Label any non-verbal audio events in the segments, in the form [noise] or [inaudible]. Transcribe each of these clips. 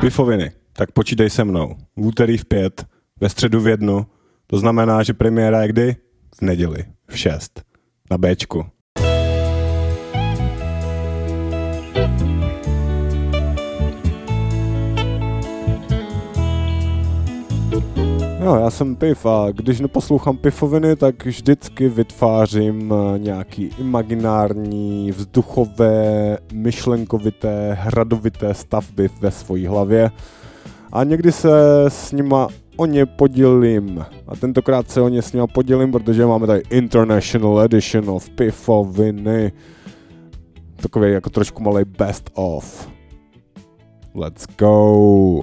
Pifoviny, tak počítej se mnou. V úterý v pět, ve středu v jednu. To znamená, že premiéra je kdy? V neděli, v šest. Na Bčku. No, já jsem Piv a když neposlouchám Pifoviny, tak vždycky vytvářím eh, nějaký imaginární, vzduchové, myšlenkovité, hradovité stavby ve své hlavě a někdy se s nima o ně podělím. A tentokrát se o ně s nima podělím, protože máme tady International Edition of Pifoviny. Takový jako trošku malý best of. Let's go!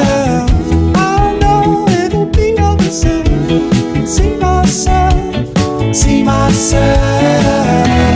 myself,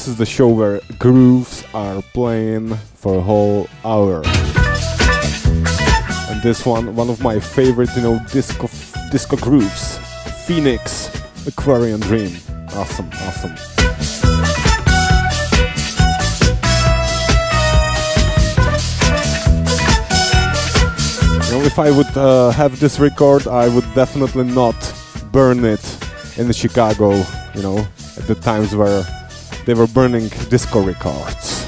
this is the show where grooves are playing for a whole hour. And this one, one of my favorite, you know, disco disco grooves, Phoenix, Aquarian Dream. Awesome, awesome. You know, if I would uh, have this record, I would definitely not burn it in Chicago, you know, at the times where they were burning disco records.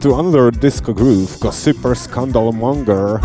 to another disco groove, super Scandal Monger.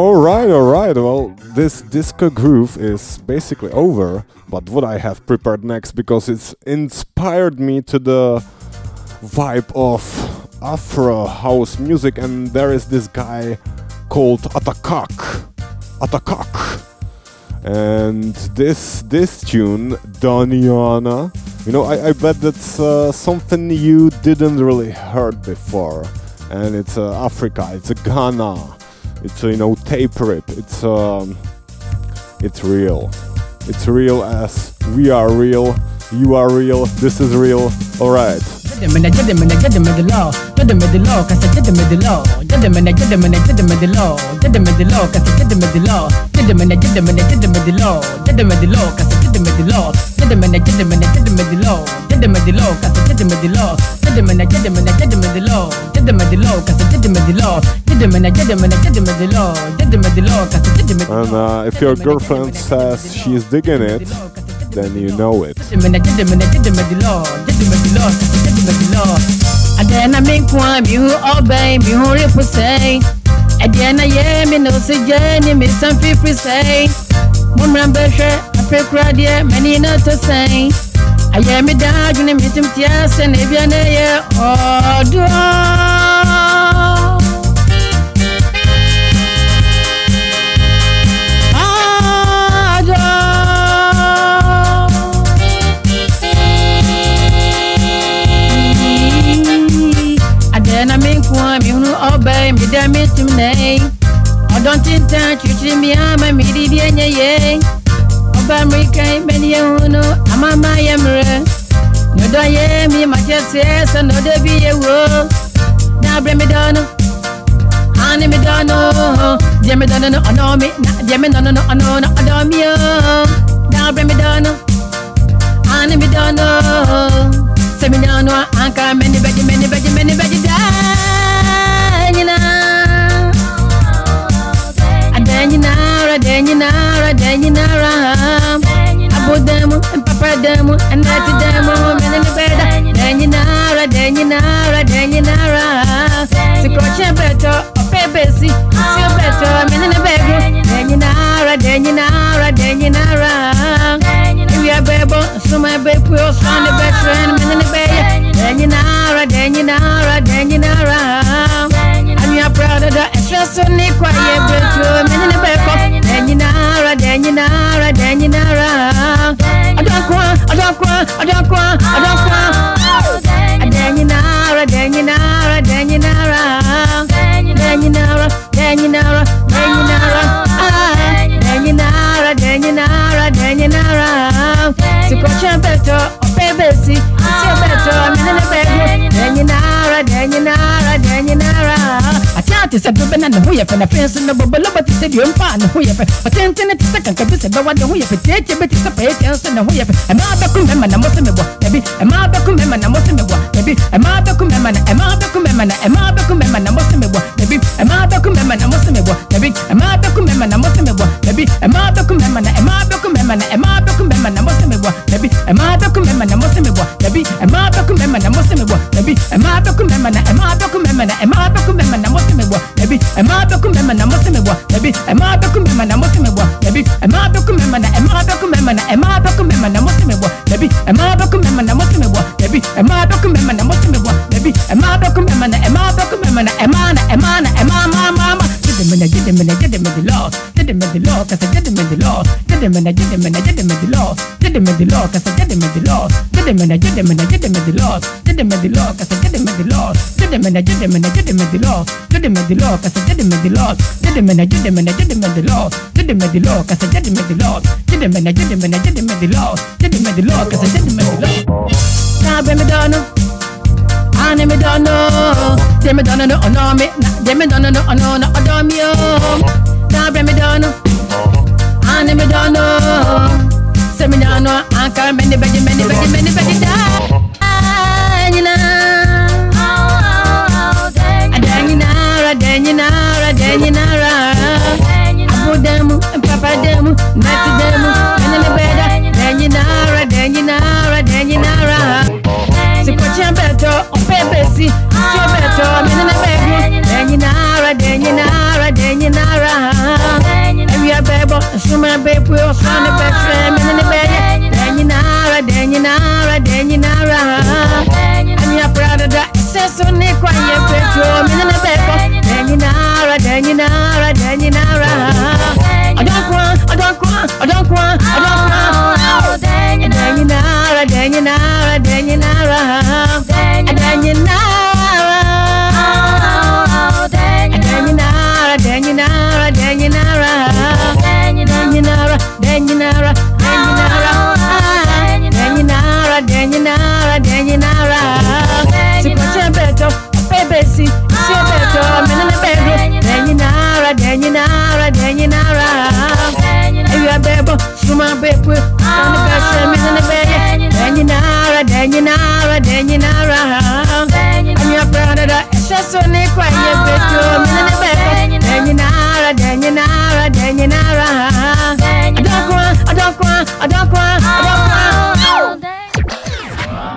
all right, all right. Well, this disco groove is basically over, but what I have prepared next because it's inspired me to the vibe of Afro house music, and there is this guy called Ata Kak. Atakak. And this this tune, Daa Nyinaa, you know, I, I bet that's uh, something you didn't really heard before. And it's uh, Africa, it's Ghana. It's you know tape rip. It's um, it's real. It's real as we are real. You are real. This is real. All right did the law, cause I did the law. Did and I did and I did the law. Did the law, cause I did the law. And uh, if your girlfriend says she's digging it, then you know it. then I make one, you obey, you hurry for say. Again, I am in no suggestion, miss some people say. One I pray, cry, dear, many not to say. Aye mi da juni mi tim tia se ne bia ne ye odo Odo adena mi nkwa mi hunu ọbẹ mi dẹ mi tum nẹ ọdọ tintan twitiri mi ama mi di di enye ye ọba mirika bẹni ehunu amama yẹ mmerẹ n'ọdọ yẹ mi ma kyẹ sẹ sẹ n'ọdọ bi yẹ wo n'abẹ mi dọnu ani mi dọnu diẹ mi dọnu ọdọ mi na diẹ mi dọnu ọdọ na ọdọ mi o n'abẹ mi dọnu ani mi dọnu sẹmi dọnu anka mẹni bẹji mẹni bẹji mẹni bẹji danyina adanyinara danyinara danyinara abudemu papademu anati demu mẹni bẹda danyinara danyinara danyinara sikọchẹ bẹtọ ọpẹ bẹsi si bẹtọ mẹni bẹgu danyinara danyinara danyinara ewia bẹbọ suma bẹpu ọsán ni bẹtẹ mẹni bẹyẹ danyinara danyinara danyinara anua pradada ẹsẹ so ni kwayẹ bẹtu mẹni bẹkọ danyinara danyinara danyinara adakwa adakwa adakwa adakwa. Danyinara danyinara danyinara danyinara danyinara danyinara danyinara danyinara danyinara sikocha beto obebesi sikocha beto minene bego danyinara nara. Ati ati sẹ bẹbẹ na ne ho yẹ fẹ na fẹn so na bọbọ lọbọ ti sẹ diẹ mpa ne ho yẹ fẹ ọtẹntẹn ti sẹ kankan bi sẹ bẹwa ne ho yẹ fẹ tiẹtiẹ bẹ ti sẹ pẹyẹ tiẹ nso ne ho yẹ fẹ ẹmẹ abẹkú mẹma na mọsẹ mi bọ ẹbi ẹmẹ abẹkú mẹma na mọsẹ mi bọ ẹbi ẹmẹ abẹkú mẹma na ẹmẹ abẹkú mẹma na ẹmẹ abẹkú mẹma na mọsẹ mi bọ ẹbi ẹmẹ abẹkú mẹma na mọsẹ mi bọ ẹbi ẹmẹ abẹkú mẹma na mọsẹ mi bọ ẹbi ẹmẹ abẹkú mẹma na ẹmẹ abẹkú mẹma na ẹmẹ abẹkú mẹma na mọsẹ mi bọ ẹbi mi bọ ẹbi ẹmẹ abẹkú mẹma na mọsẹ mi bọ ẹbi ẹmẹ abẹkú mẹma na mọsẹ mi bọ ẹbi ẹmẹ abẹkú mẹma na ẹmẹ abẹkú mẹma na ẹmẹ abẹkú mẹma na mọsẹ mi bọ ẹbi ẹmẹ abẹkú mẹma na mọsẹ mi bọ ẹbi ẹmẹ abẹkú mẹma na mọsẹ mi bọ ẹbi ẹmẹ abẹkú mẹma na ẹmẹ abẹkú mẹma na ẹmẹ na ẹmẹ na ẹmẹ ma ma ma jẹdẹmẹnẹ jẹdẹmẹnẹ jẹdẹmẹdẹ lọ jẹdẹmẹdẹ lọ kasa jẹdẹmẹdẹ lọ jẹdẹmẹnẹ jẹdẹmẹnẹ jẹdẹmẹdẹ lọ jẹdẹmẹdẹ lọ kasa jẹdẹmẹdẹ lọ jẹdẹmẹnẹ jẹdẹmẹnẹ jẹdẹmẹdẹ lọ jẹdẹmẹdẹ lọ kasa jẹdẹmẹdẹ lọ jẹdẹmẹnẹ jẹdẹmẹnẹ jẹdẹmẹdẹ lọ jẹdẹmẹdẹ lọ kasa jẹdẹmẹdẹ lọ jẹdẹmẹnẹ jẹdẹmẹnẹ jẹdẹmẹdẹ lọ jẹdẹmẹdẹ lọ kasa jẹdẹmẹdẹ lọ jẹdẹmẹnẹ jẹdẹmẹnẹ jẹdẹmẹdẹ lọ jẹdẹmẹdẹ lọ kasa jẹdẹmẹdẹ lọ. N'abẹ mi dọ́nu. Ani mi dọ́nu. Demi dọ́nu no ọ̀nà mi. Demi dọ́nu no ọ̀nà ọ̀nà ọ̀dọ́ mi o. N'abẹ mi dọ́nu. Ani mi dọ́nu. Sẹ́mi dọ́nu. Ankara mẹ́ni bẹ́jì mẹ́ni bẹ́jì mẹ́ni bẹ́jì dá. ɛnyinara dɛ ɛnyinara abudamu papadamu natidamu ɛnilibɛda dɛ ɛnyinara dɛ ɛnyinara dɛ ɛnyinara sikɔkyɛ bɛtɔ ɔpɛ bɛsi tio bɛtɔ menene bɛdu dɛ ɛnyinara dɛ ɛnyinara dɛ ɛnyinara awia bɛbɔ nsoma bɛpue ɔsɔne bɛfrɛ menene bɛyɛ dɛ ɛnyinara dɛ ɛnyinara dɛ ɛnyinara. Pradada, ẹsẹ so ní kwayẹ pẹtọ, menene bẹkọ. Adanyinara, adanyinara, adanyinara. Ọdọkùn, ọdọkùn, ọdọkùn, ọdọkùn. Adanyinara, adanyinara, adanyinara.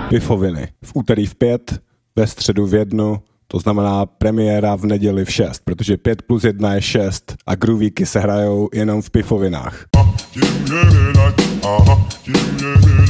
Pifoviny. V úterý v pět, ve středu v jednu, to znamená premiéra v neděli v šest, protože pět plus jedna je šest. a groovíky se hrajou jenom v pifovinách. Aha,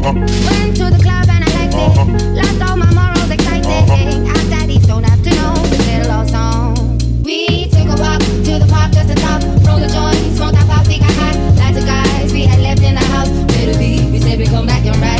Uh-huh. Went to the club and I liked it. Uh-huh. Lost all my morals, exciting. Uh-huh. Our daddies don't have to know this little old song. We took a walk to the park just to talk. Roll the joint, smoke that pop, we got hot. Lots of guys we had left in the house. Little B, we said we come back and ride.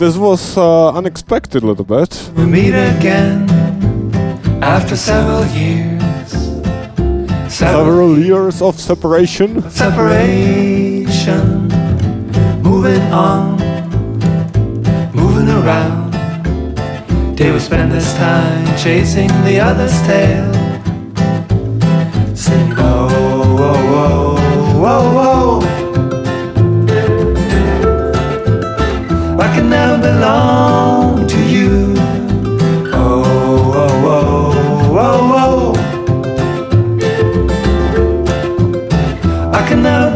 this was uh, unexpected a little bit. We meet again after several years. Several years of separation. separation. Moving on, moving around. They will spend this time chasing the other's tail.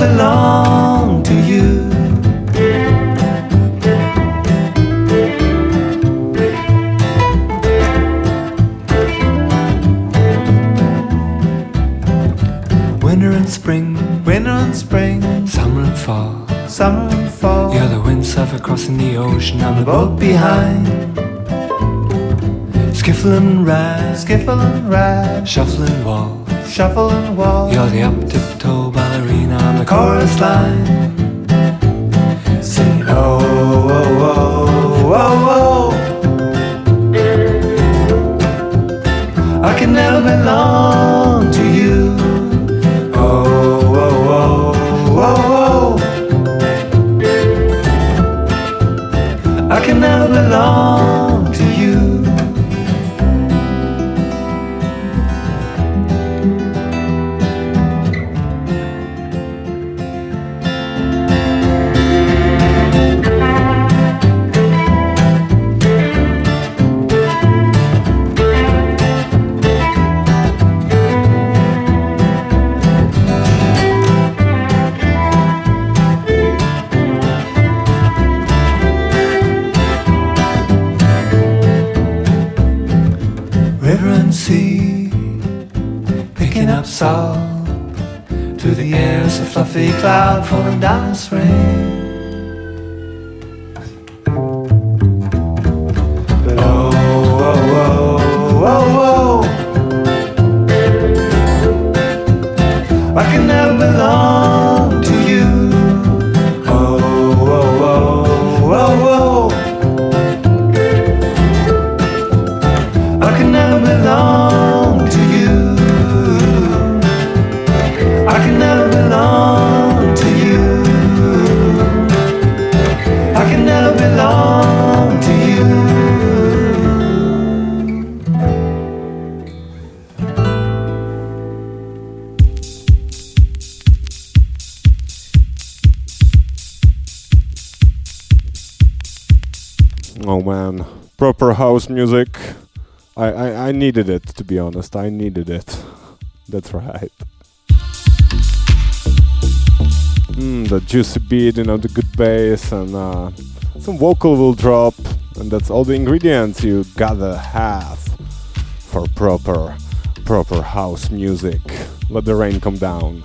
Belong to you. Winter and spring, winter and spring, summer and fall, summer and fall. You're the windsurfer crossing the ocean on the boat behind. Skiffle and ride, skiffle and ride, shuffling wall, shuffle and wall. You're the up ballerina on the chorus line. Singing oh, oh, oh, oh, oh. I can never belong house music. I, I, I needed it to be honest. I needed it. That's right. Mm, the juicy beat, you know, the good bass, and uh, some vocal will drop, and that's all the ingredients you gotta have for proper, proper house music. Let the rain come down.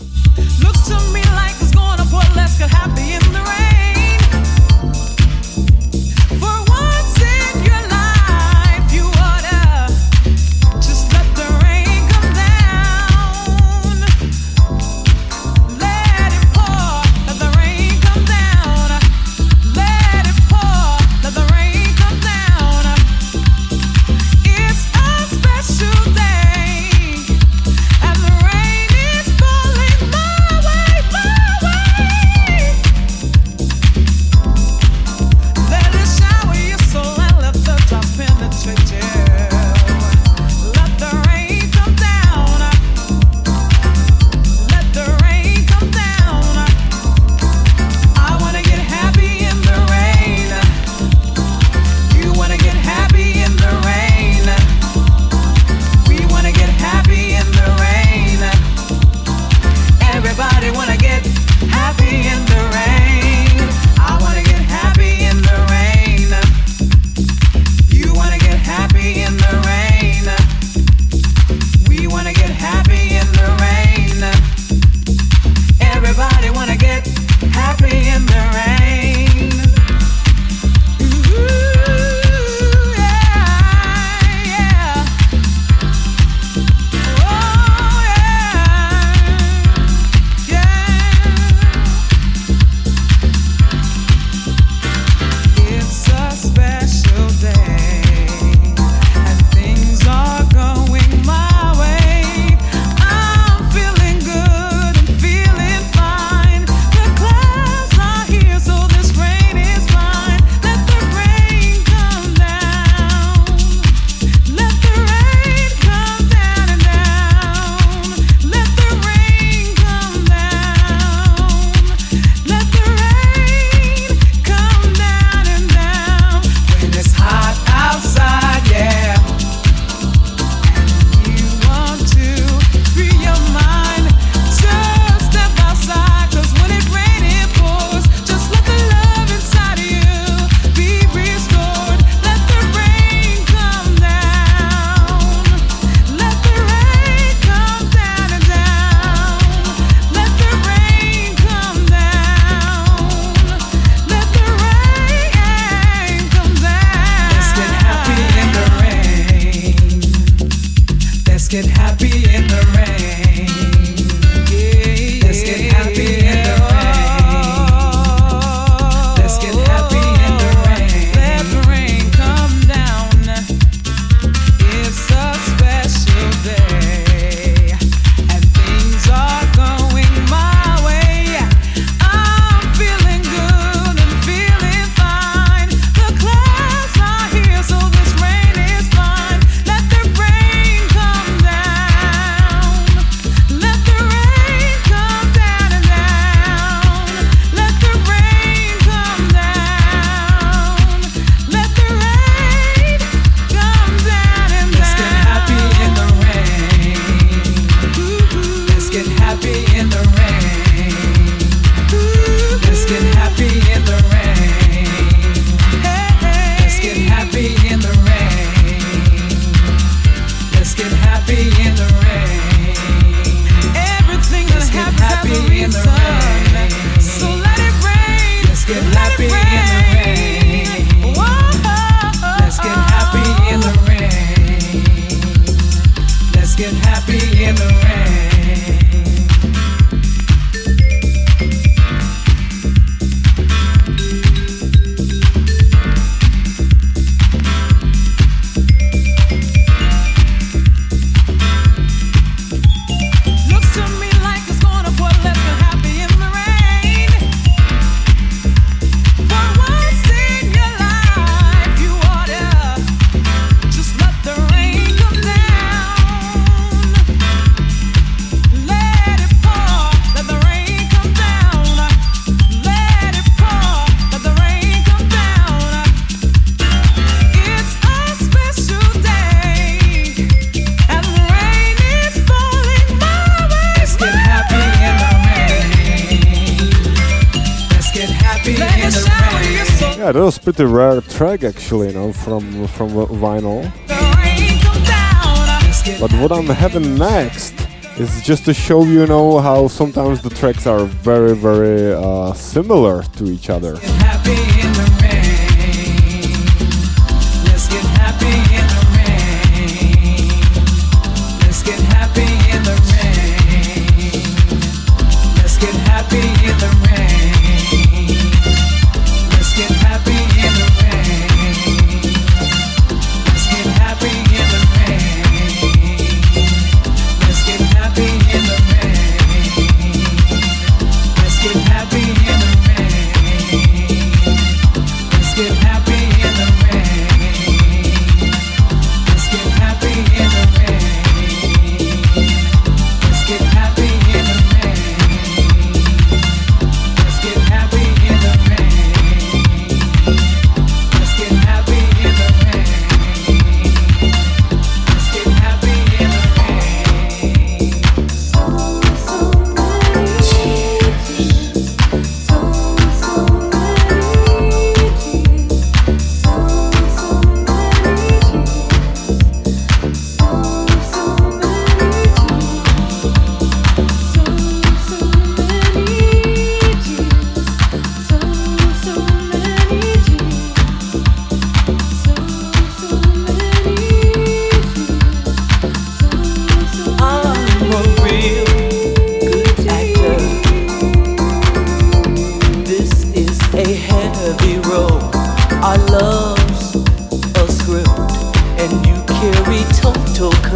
Yeah, that was pretty rare track actually, you know, from from vinyl. But what I'm having next is just to show you, know, how sometimes the tracks are very, very uh, similar to each other.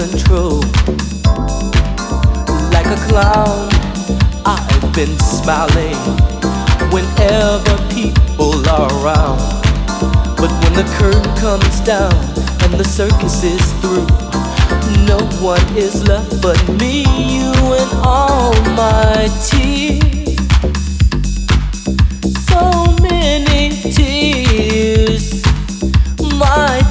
Control. Like a clown, I've been smiling whenever people are around. But when the curtain comes down and the circus is through, no one is left but me, you, and all my tears. So many tears, my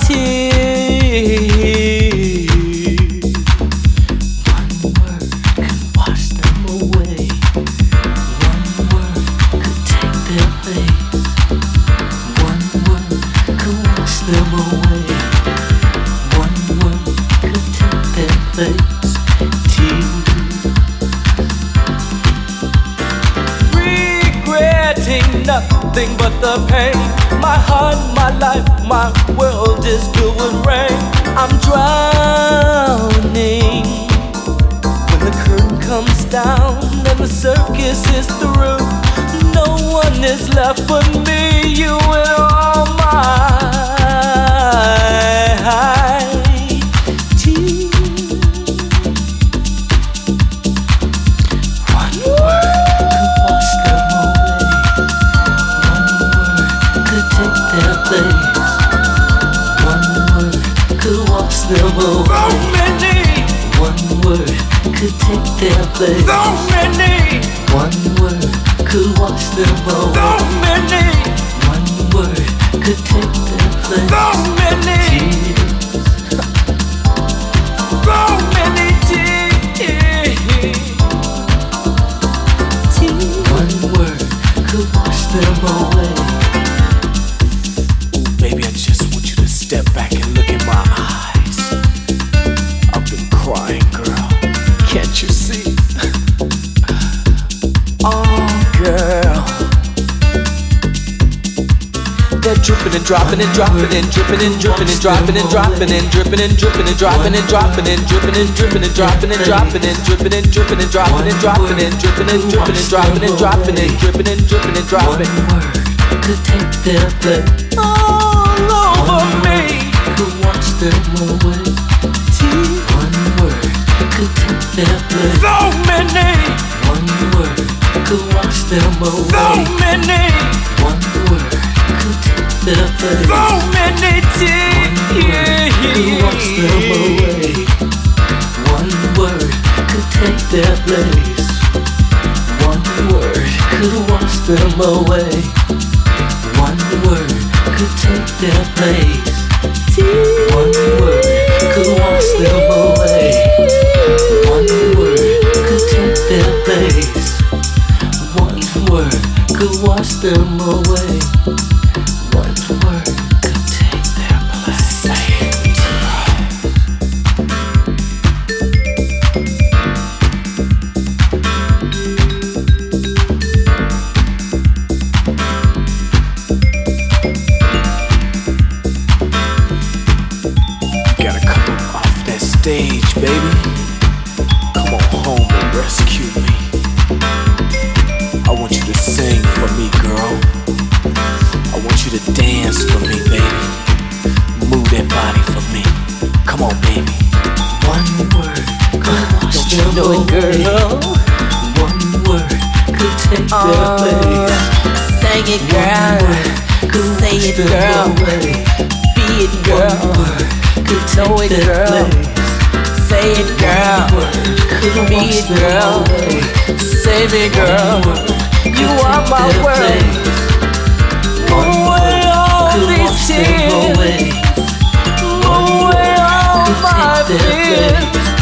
nothing but the pain. My heart, my life, my world is with rain. I'm drowning. When the curtain comes down and the circus is through, no one is left but me, you, and all my take their place. So many. One word could wash them away. So many. One word could take their place. So many. Tears. So many tears. One word could wash them away. And dropping and dropping and dripping and dripping and dropping and dropping and dripping and dripping and dropping and dropping and dripping and dripping and dropping and dropping and dripping and dripping and dropping and dropping and dripping and dripping and dropping and dropping and dripping and dripping and dropping. Could take their blood all over me. Could wash them away. One word could take their blood. So many. One word could wash them away. So many. One word could take So many tears. Could wash them away. One word could take their place. One word could wash them away. One word could take their place. One word could wash them away. One word could take their place. One word could wash them away. Know it, girl? One word could take Uh, that away. Sing it, girl. Say it, girl. Be it, girl. Could Know it, girl. Say it, girl. Could Be it, girl. Say me, girl. You are my world. Move away all these tears. Move away all my fears.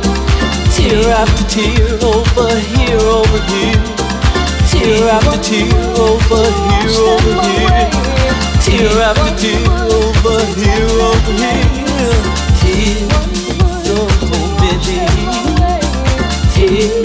Tear after tear over here over here. Tear after tear over here over here. Tear after tear over here over here. Tears so oh, many. Don't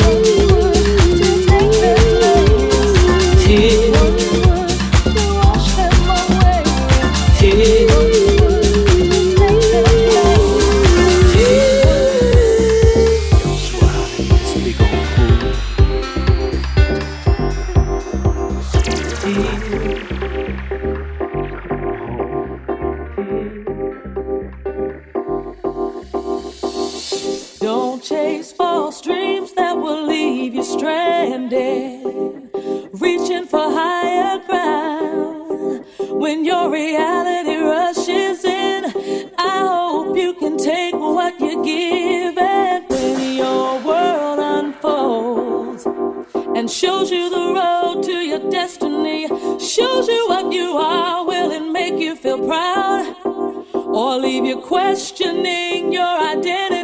questioning your identity.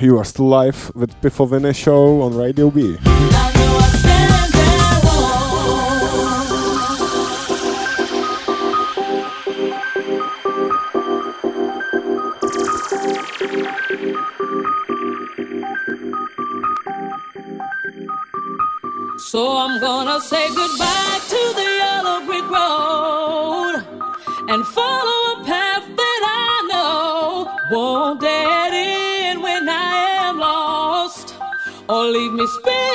You are still live with Epiphany show on Radio B. So I'm gonna say goodbye or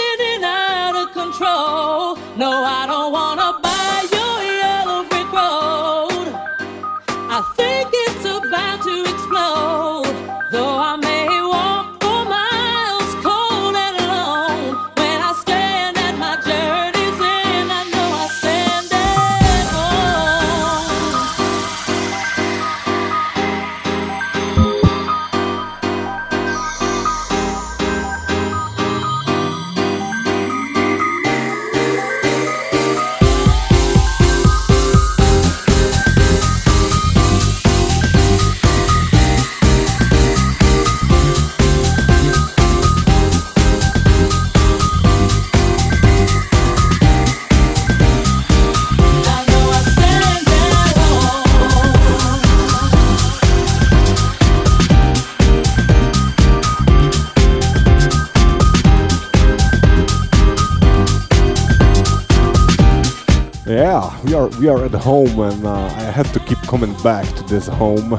Yeah, we are we are at home, and uh, I have to keep coming back to this home.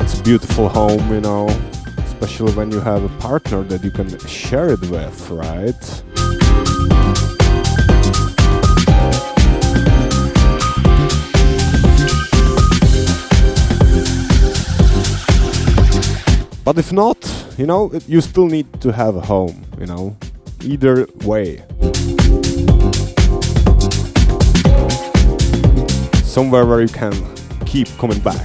It's a beautiful home, you know, especially when you have a partner that you can share it with, right? But if not, you know, you still need to have a home, you know, either way. Somewhere where you can keep coming back.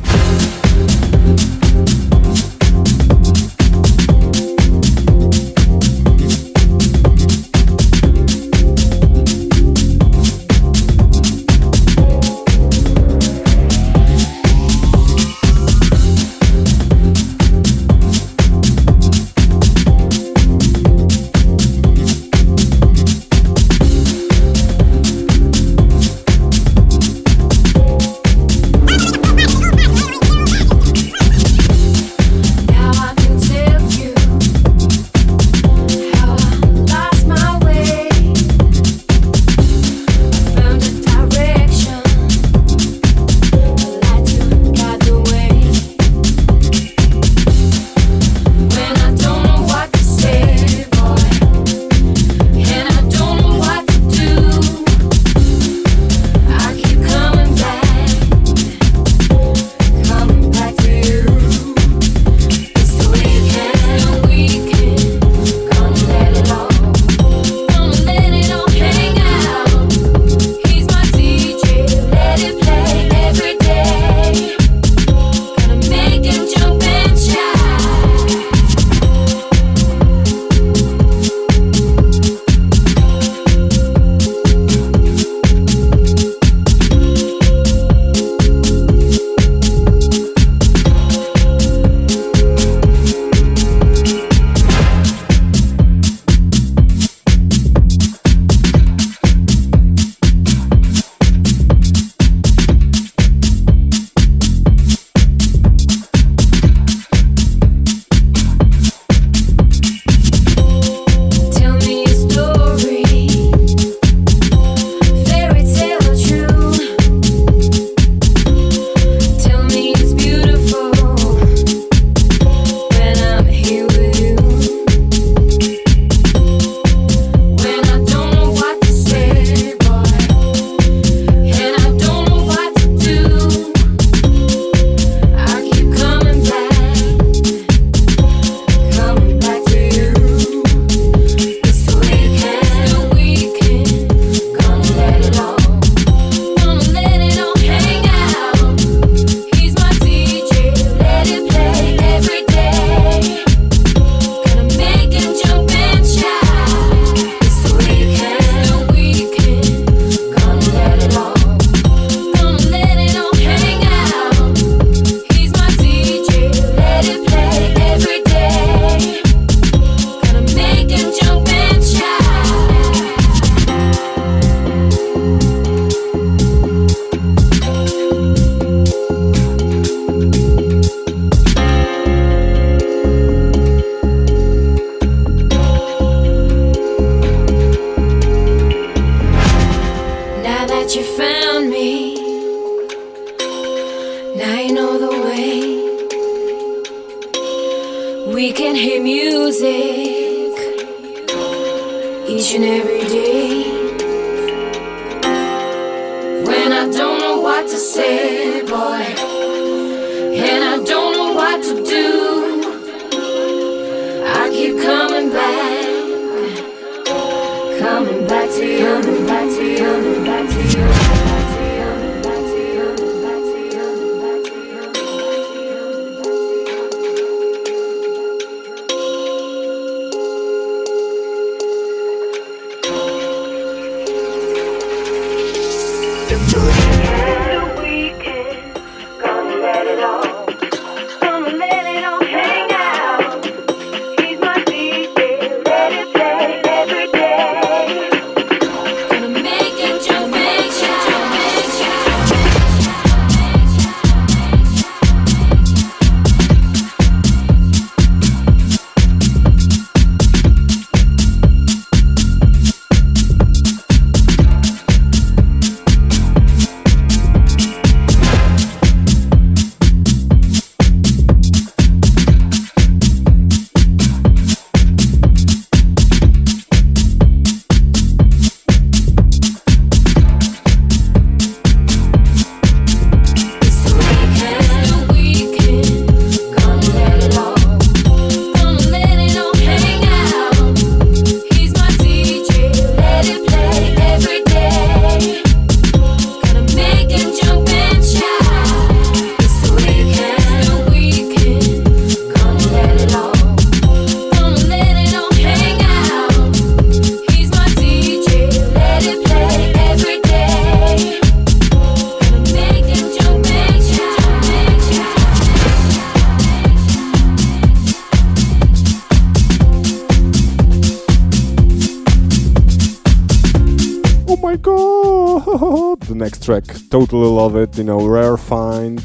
track. Totally love it, you know, rare find.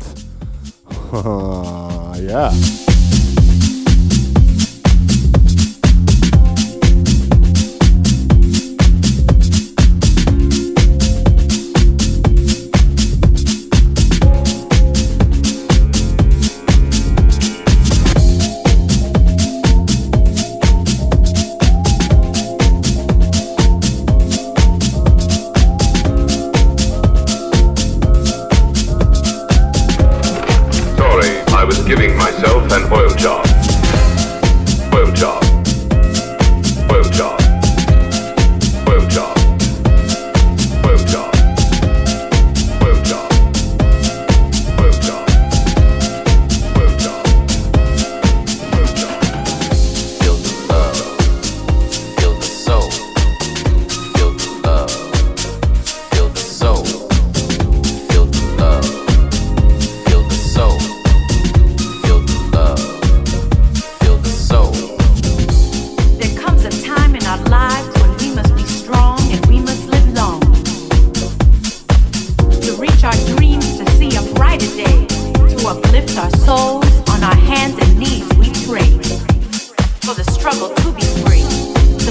[laughs] yeah. giving myself an oil job.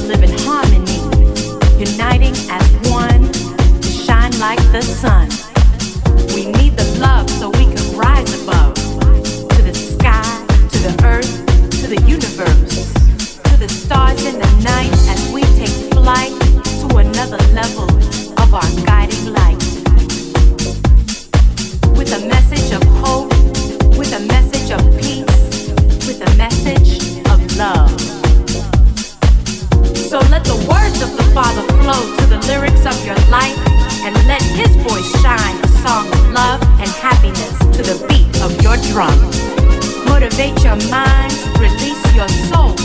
live in harmony, uniting as one to shine like the sun. We need the love so we can rise above to the sky, to the earth, to the universe, to the stars in the night as we take flight to another level of our God. So let the words of the Father flow to the lyrics of your life and let His voice shine a song of love and happiness to the beat of your drum. Motivate your mind, release your soul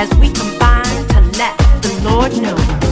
as we combine to let the Lord know.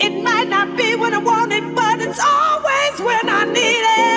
It might not be when I want it, but it's always when I need it.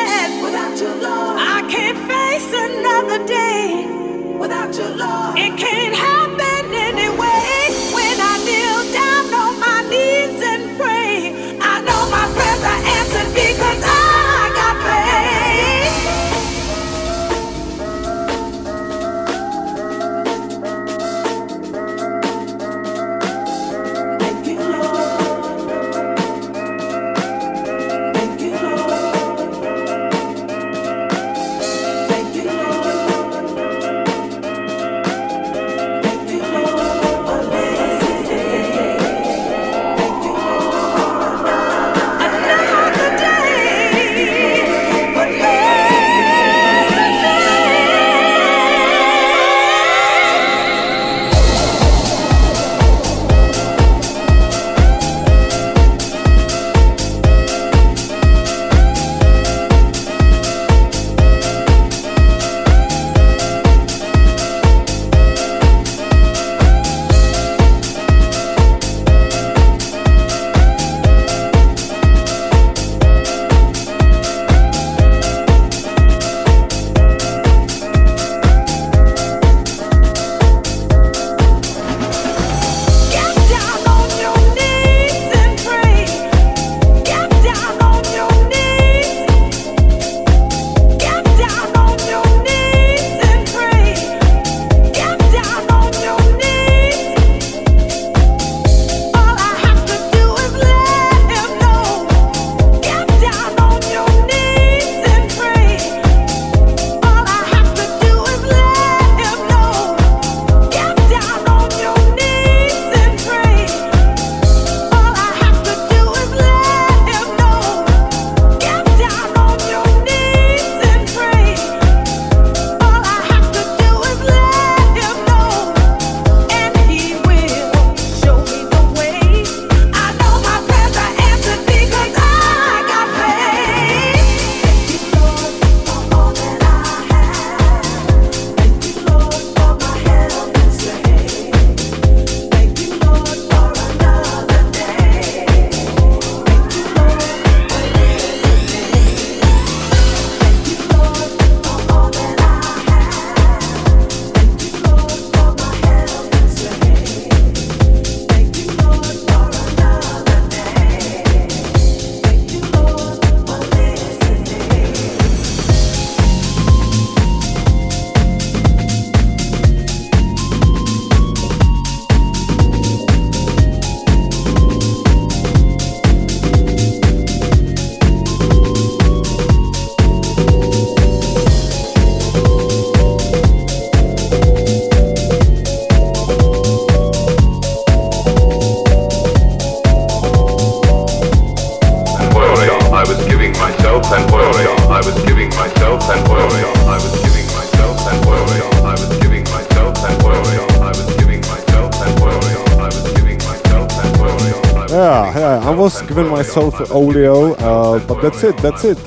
South Olio. Uh, but that's it, that's it.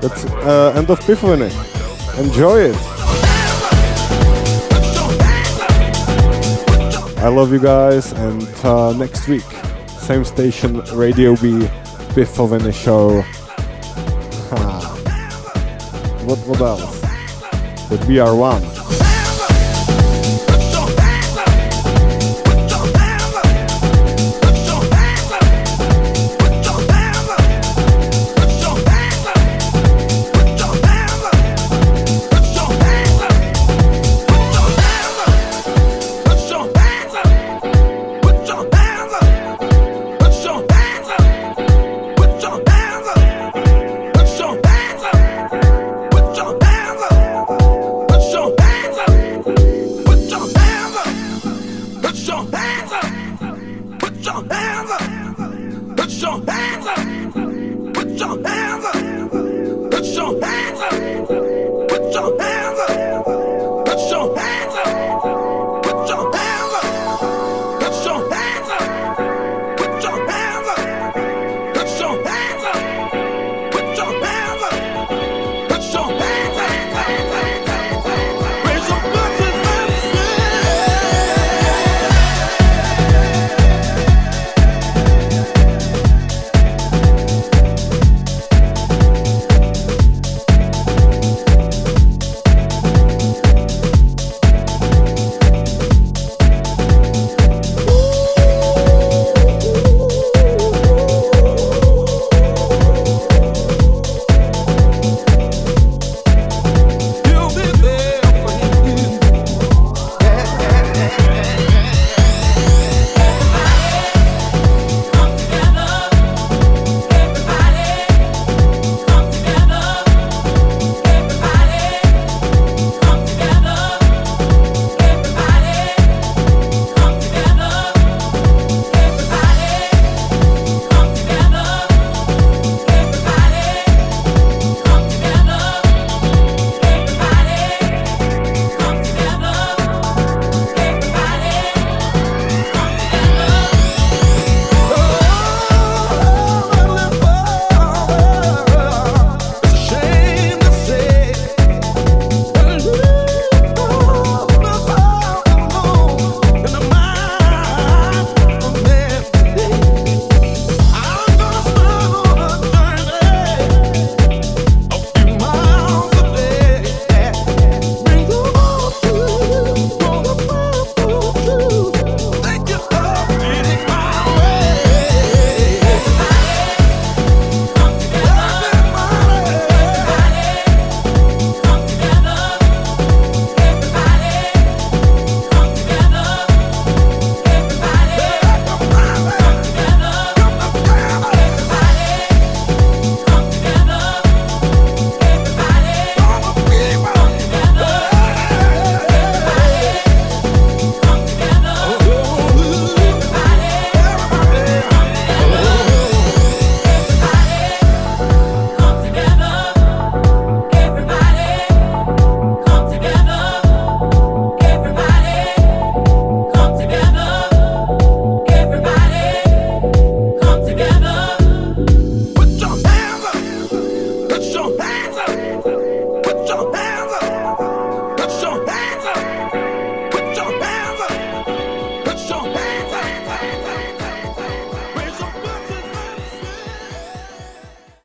That's uh, end of Epiphany. Enjoy it. I love you guys, and uh, next week, same station, Radio B, Epiphany show. [laughs] what, what else? But we are one.